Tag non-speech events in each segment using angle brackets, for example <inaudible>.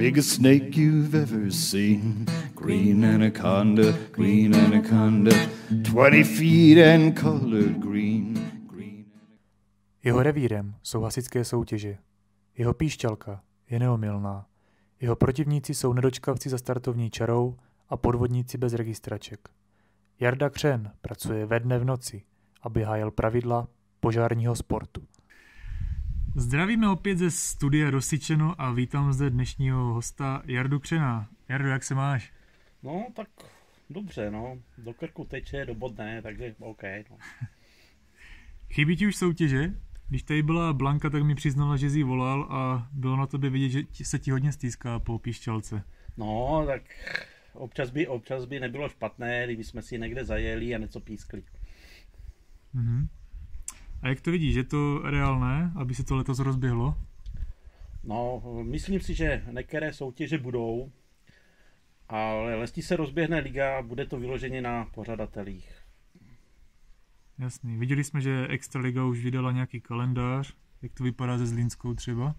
biggest snake you've ever seen. Green anaconda, green anaconda, 20 feet and colored green. green Jeho revírem jsou hasičské soutěže. Jeho píšťalka je neomylná. Jeho protivníci jsou nedočkavci za startovní čarou a podvodníci bez registraček. Jarda Křen pracuje ve dne v noci, aby hájel pravidla požárního sportu. Zdravíme opět ze studia Rosičeno a vítám zde dnešního hosta Jardu Křena. Jardu, jak se máš? No, tak dobře, no. Do krku teče, do bodné, takže OK. No. <laughs> Chybí ti už soutěže? Když tady byla Blanka, tak mi přiznala, že jsi volal a bylo na tobě vidět, že se ti hodně stýská po píšťalce. No, tak občas by, občas by nebylo špatné, kdyby jsme si někde zajeli a něco pískli. Mhm. A jak to vidíš, je to reálné, aby se to letos rozběhlo? No, myslím si, že některé soutěže budou, ale lestí se rozběhne liga a bude to vyloženě na pořadatelích. Jasný. Viděli jsme, že Extraliga už vydala nějaký kalendář. Jak to vypadá se Zlínskou třeba?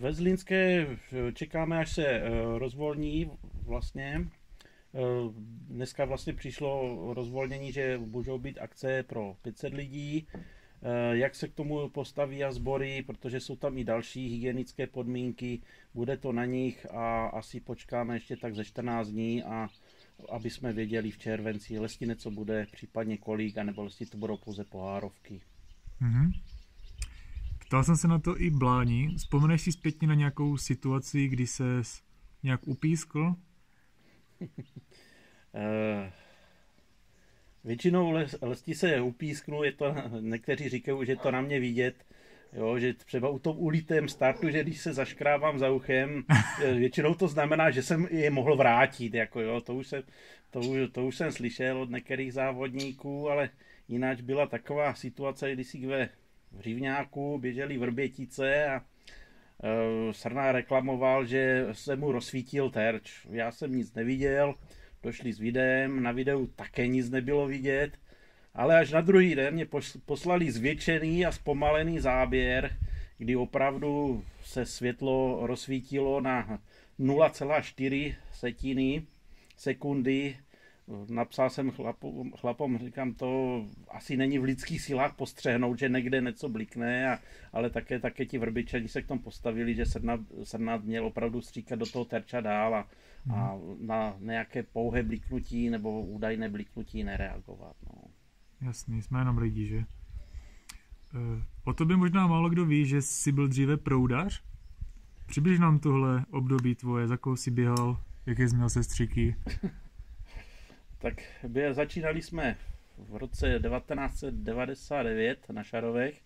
Ve Zlínské čekáme, až se eh, rozvolní vlastně. Eh, dneska vlastně přišlo rozvolnění, že můžou být akce pro 500 lidí. Eh, jak se k tomu postaví a sbory, protože jsou tam i další hygienické podmínky, bude to na nich a asi počkáme ještě tak ze 14 dní a aby jsme věděli v červenci, jestli něco bude, případně kolik, anebo jestli to budou pouze pohárovky. Mm-hmm. Ptal jsem se na to i Bláni. Vzpomeneš si zpětně na nějakou situaci, kdy se nějak upískl? Uh, <laughs> většinou les, lesti se upísknu, je to, někteří říkají, že je to na mě vidět, Jo, že třeba u tom ulitém startu, že když se zaškrávám za uchem, <laughs> eh, většinou to znamená, že jsem je mohl vrátit, jako jo, to už jsem, to už, to už jsem slyšel od některých závodníků, ale jinak byla taková situace, kdy si ve Řivňáku běželi vrbětice a uh, Srná reklamoval, že se mu rozsvítil terč. Já jsem nic neviděl, došli s videem, na videu také nic nebylo vidět, ale až na druhý den mě poslali zvětšený a zpomalený záběr, kdy opravdu se světlo rozsvítilo na 0,4 setiny sekundy. Napsal jsem chlapu, chlapom, říkám, to asi není v lidských silách postřehnout, že někde něco blikne, a, ale také, také ti vrbičani se k tomu postavili, že Srnat měl opravdu stříkat do toho terča dál a, a mhm. na nějaké pouhé bliknutí nebo údajné bliknutí nereagovat. No. Jasný, jsme jenom lidi, že? Eh, o tobě možná málo kdo ví, že jsi byl dříve proudař. Přibliž nám tohle období tvoje, za koho jsi běhal, jaké jsi měl sestřiky. <laughs> tak by, začínali jsme v roce 1999 na Šarovech.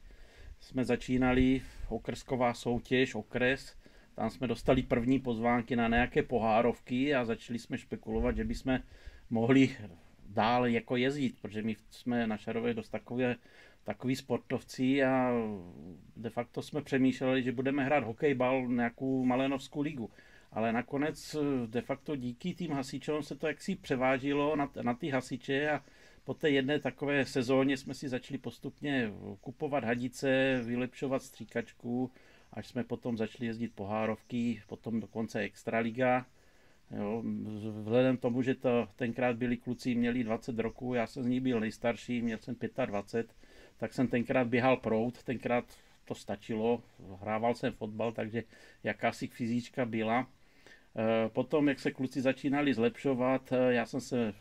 Jsme začínali okrsková soutěž, okres. Tam jsme dostali první pozvánky na nějaké pohárovky a začali jsme špekulovat, že bychom mohli dál jako jezdit, protože my jsme na Šarově dost takové, takový sportovci a de facto jsme přemýšleli, že budeme hrát hokejbal nějakou malenovskou ligu. Ale nakonec de facto díky tým hasičům se to jaksi převážilo na, na ty hasiče a po té jedné takové sezóně jsme si začali postupně kupovat hadice, vylepšovat stříkačku, až jsme potom začali jezdit pohárovky, potom dokonce extraliga. Jo, vzhledem tomu, že to tenkrát byli kluci, měli 20 roků, já jsem z ní byl nejstarší, měl jsem 25, tak jsem tenkrát běhal prout, tenkrát to stačilo, hrával jsem fotbal, takže jakási fyzička byla. E, potom, jak se kluci začínali zlepšovat, e, já jsem se, e,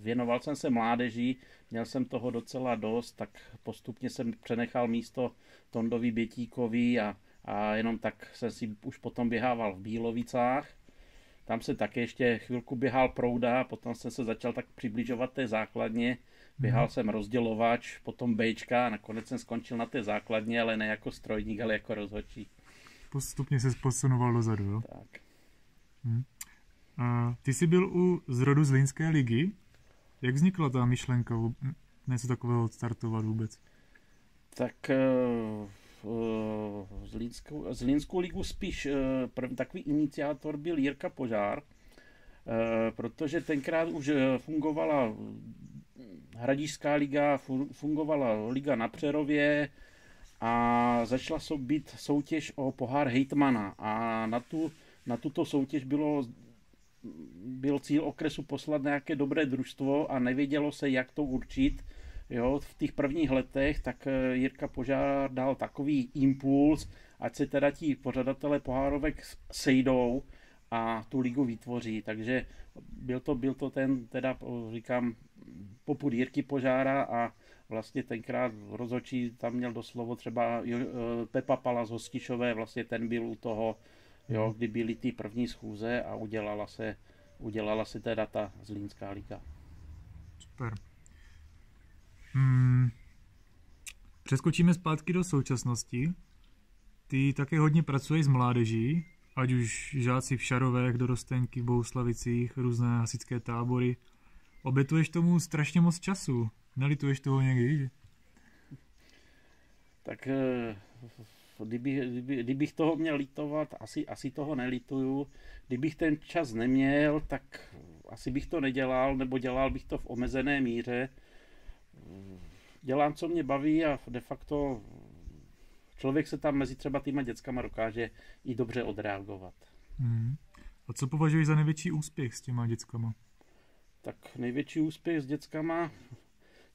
věnoval jsem se mládeží, měl jsem toho docela dost, tak postupně jsem přenechal místo Tondovi Bětíkovi a, a jenom tak jsem si už potom běhával v Bílovicách. Tam se také ještě chvilku běhal prouda, potom jsem se začal tak přibližovat té základně. Běhal hmm. jsem rozdělovač, potom Bčka a nakonec jsem skončil na té základně, ale ne jako strojník, ale jako rozhodčí. Postupně se posunoval dozadu, jo? Tak. Hmm. A ty jsi byl u zrodu Zlínské ligy. Jak vznikla ta myšlenka něco takového odstartovat vůbec? Tak uh Eh, Zlínskou, Zlínskou ligu spíš eh, první takový iniciátor byl Jirka Požár, eh, protože tenkrát už fungovala Hradišská liga, fungovala liga na Přerově a začala být soutěž o pohár hejtmana a na, tu, na tuto soutěž bylo byl cíl okresu poslat nějaké dobré družstvo a nevědělo se, jak to určit. Jo, v těch prvních letech tak eh, Jirka Požár dal takový impuls, ať se teda ti pořadatelé pohárovek sejdou a tu ligu vytvoří. Takže byl to, byl to ten, teda říkám, popud Jirky Požára a vlastně tenkrát rozhodčí tam měl doslovo třeba eh, Pepa Pala z Hostišové, vlastně ten byl u toho, jo, kdy byly ty první schůze a udělala se, udělala se teda ta Zlínská liga. Super. Hmm. Přeskočíme zpátky do současnosti. Ty také hodně pracuješ s mládeží, ať už žáci v Šarovech, dorostenky v Bohuslavicích, různé hasičské tábory. Obětuješ tomu strašně moc času. Nelituješ toho někdy? Tak eh, kdyby, kdyby, kdybych toho měl litovat, asi, asi toho nelituju. Kdybych ten čas neměl, tak asi bych to nedělal, nebo dělal bych to v omezené míře. Dělám, co mě baví a de facto člověk se tam mezi třeba týma dětskama dokáže i dobře odreagovat. Hmm. A co považuješ za největší úspěch s těma dětskama? Tak největší úspěch s dětskama,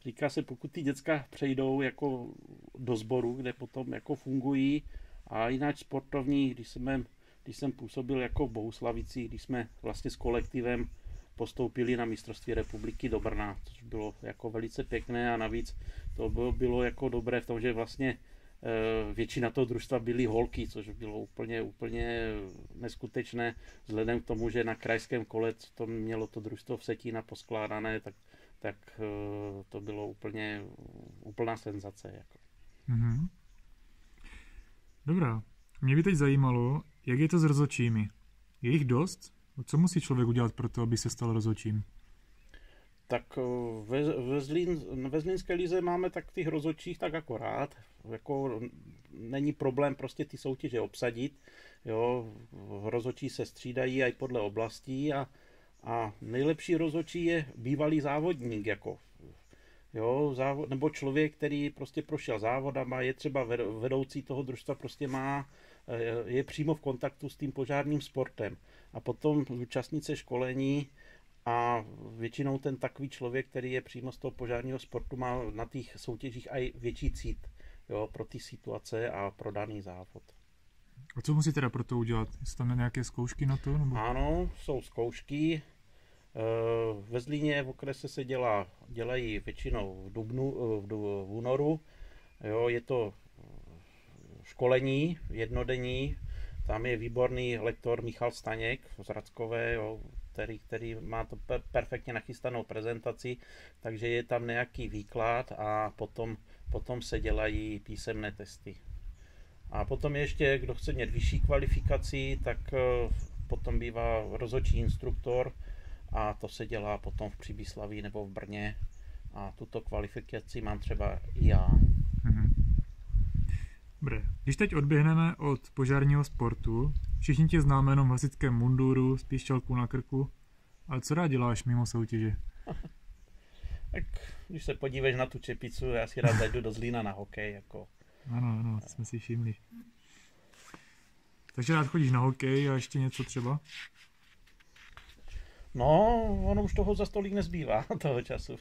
říká se, pokud ty děcka přejdou jako do sboru, kde potom jako fungují a jinak sportovní, když jsem, když jsem působil jako v Bohuslavicích, když jsme vlastně s kolektivem postoupili na mistrovství republiky do Brna, což bylo jako velice pěkné a navíc to bylo, bylo jako dobré v tom, že vlastně Eh, většina toho družstva byly holky, což bylo úplně, úplně neskutečné, vzhledem k tomu, že na krajském kole to mělo to družstvo v Setína poskládané, tak, tak eh, to bylo úplně úplná senzace. Jako. Mm-hmm. Dobrá. Mě by teď zajímalo, jak je to s rozhodčími. Je jich dost? Co musí člověk udělat pro to, aby se stal rozhodčím? Tak eh, ve, ve, Zlín, ve Zlínské lize máme tak těch rozhodčích tak akorát. Jako není problém prostě ty soutěže obsadit. Jo, rozhodčí se střídají i podle oblastí a, a nejlepší rozhodčí je bývalý závodník, jako jo, závod, nebo člověk, který prostě prošel závodama, je třeba vedoucí toho družstva, prostě má, eh, je přímo v kontaktu s tím požárním sportem. A potom účastnit se školení, a většinou ten takový člověk, který je přímo z toho požárního sportu, má na těch soutěžích i větší cít jo, pro ty situace a pro daný závod. A co musí teda pro to udělat? Jsou tam nějaké zkoušky na to? Nebo? Ano, jsou zkoušky. E, ve Zlíně v okrese se dělá, dělají většinou v, dubnu, e, v, v únoru. Jo, je to školení jednodenní. Tam je výborný lektor Michal Staněk z Radskové, jo, který, který má to perfektně nachystanou prezentaci, takže je tam nějaký výklad a potom, potom se dělají písemné testy. A potom ještě, kdo chce mít vyšší kvalifikaci, tak eh, potom bývá rozhodčí instruktor a to se dělá potom v Příbyslaví nebo v Brně a tuto kvalifikaci mám třeba i já. Dobré. Když teď odběhneme od požárního sportu, všichni tě známe jenom v hasičském munduru, s píšťalkou na krku, ale co rád děláš mimo soutěže? <laughs> tak když se podíváš na tu čepicu, já si rád zajdu do Zlína na hokej. Jako. Ano, ano, jsme si všimli. Takže rád chodíš na hokej a ještě něco třeba? No, ono už toho za stolik nezbývá, <laughs> toho času.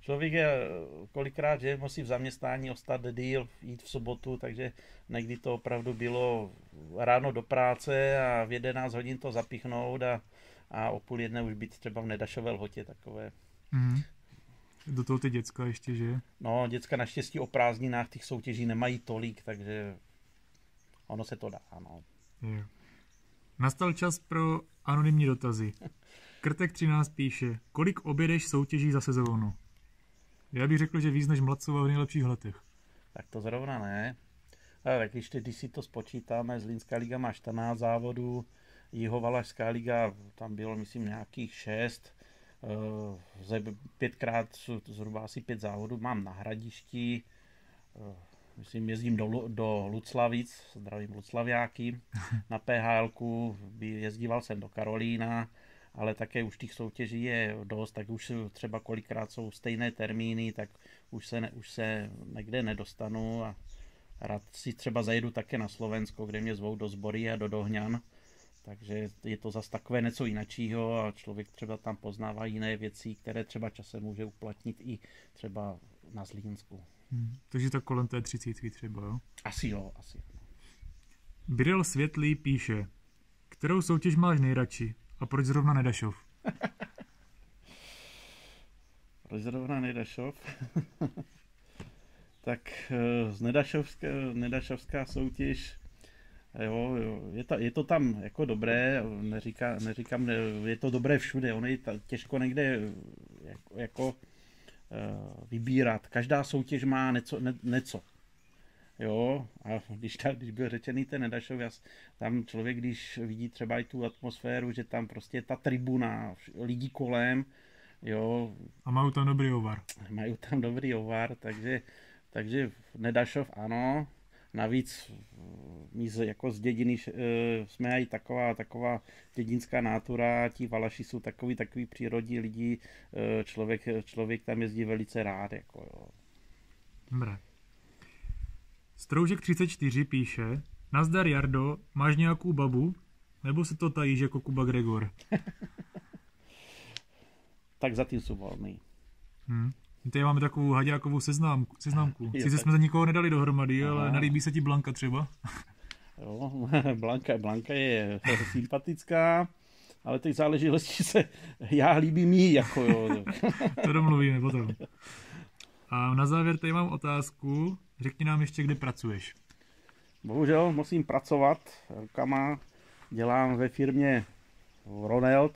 Člověk je kolikrát, že musí v zaměstnání ostat díl, jít v sobotu, takže někdy to opravdu bylo ráno do práce a v 11 hodin to zapichnout a, a o půl jedné už být třeba v Nedašové lhotě takové. Mm. Do toho ty děcka ještě, že? No, děcka naštěstí o prázdninách těch soutěží nemají tolik, takže ono se to dá, no. Jo. Nastal čas pro anonymní dotazy. Krtek 13 píše, kolik objedeš soutěží za sezónu? Já bych řekl, že víc než Mladcova v nejlepších letech. Tak to zrovna ne. Ale tak když, když si to spočítáme, Zlínská liga má 14 závodů, Jihovalašská liga, tam bylo myslím nějakých 6, ze pětkrát zhruba asi pět závodů mám na hradišti, eh, myslím jezdím do, do Luclavic, zdravím Luclaviáky, na PHL, jezdíval jsem do Karolína, ale také už těch soutěží je dost, tak už třeba kolikrát jsou stejné termíny, tak už se, ne, už se někde nedostanu a, rád si třeba zajedu také na Slovensko, kde mě zvou do Zbory a do Dohňan, takže je to zase takové něco jiného a člověk třeba tam poznává jiné věci, které třeba časem může uplatnit i třeba na Zlínsku. Hmm. Takže tak kolem té třicítky třeba, jo? Asi jo, asi. Biril Světlý píše, kterou soutěž máš nejradši a proč zrovna Nedašov? <laughs> proč zrovna Nedašov? <laughs> tak eh, z Nedašovská, Nedašovská soutěž, jo, jo, je, to, je to tam jako dobré, neříká, neříkám, je to dobré všude, ono je těžko někde jako, jako Eh, vybírat. Každá soutěž má něco. Ne, něco. Jo, a když, ta, když byl řečený ten Nedašov, tam člověk, když vidí třeba i tu atmosféru, že tam prostě ta tribuna, lidi kolem, jo. A mají tam dobrý ovar. Mají tam dobrý ovar, takže, takže Nedašov ano, Navíc my z, jako z dědiny e, jsme i taková, taková dědinská nátura, ti Valaši jsou takový, takový přírodní lidi, e, člověk, člověk tam jezdí velice rád. Jako, jo. Dobré. Stroužek 34 píše, Nazdar Jardo, máš nějakou babu? Nebo se to tajíš jako Kuba Gregor? <laughs> tak za tím jsou volný. Hmm. Tady máme takovou haďákovou seznámku. seznamku. Sice jsme za nikoho nedali dohromady, Aha. ale nelíbí se ti Blanka třeba? Jo, <laughs> Blanka, Blanka je <laughs> sympatická, ale teď záleží, jestli se <laughs> já líbím jí, jako jo. to domluvíme potom. A na závěr tady mám otázku. Řekni nám ještě, kde pracuješ. Bohužel musím pracovat rukama. Dělám ve firmě Ronald,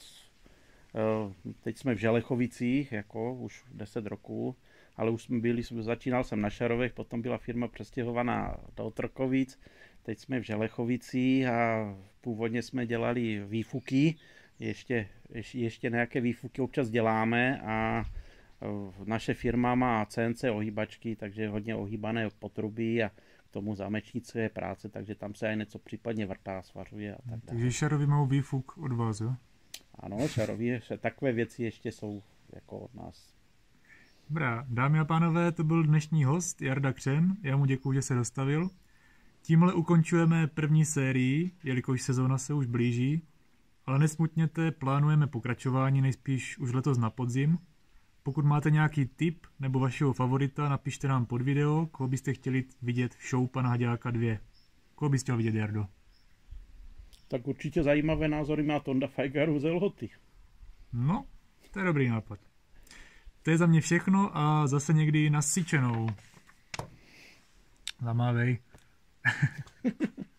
teď jsme v Želechovicích, jako už 10 roků, ale už jsme byli, začínal jsem na Šarovech, potom byla firma přestěhovaná do Otrokovic, teď jsme v Želechovicích a původně jsme dělali výfuky, ještě, ještě, nějaké výfuky občas děláme a eh, naše firma má CNC ohýbačky, takže hodně ohýbané potrubí a k tomu je práce, takže tam se aj něco případně vrtá, svařuje a tak dále. Takže Šarovi má výfuk od vás, jo? Ano, čarově, takové věci ještě jsou jako od nás. Dobrá, dámy a pánové, to byl dnešní host Jarda Křen. Já mu děkuji, že se dostavil. Tímhle ukončujeme první sérii, jelikož sezóna se už blíží, ale nesmutněte, plánujeme pokračování nejspíš už letos na podzim. Pokud máte nějaký tip nebo vašeho favorita, napište nám pod video, koho byste chtěli vidět v show Pana Haděláka 2. Koho byste chtěl vidět, Jardo? Tak určitě zajímavé názory má Tonda Fajgaru ze Lhoty. No, to je dobrý nápad. To je za mě všechno a zase někdy nasyčenou. Zamávej. <laughs>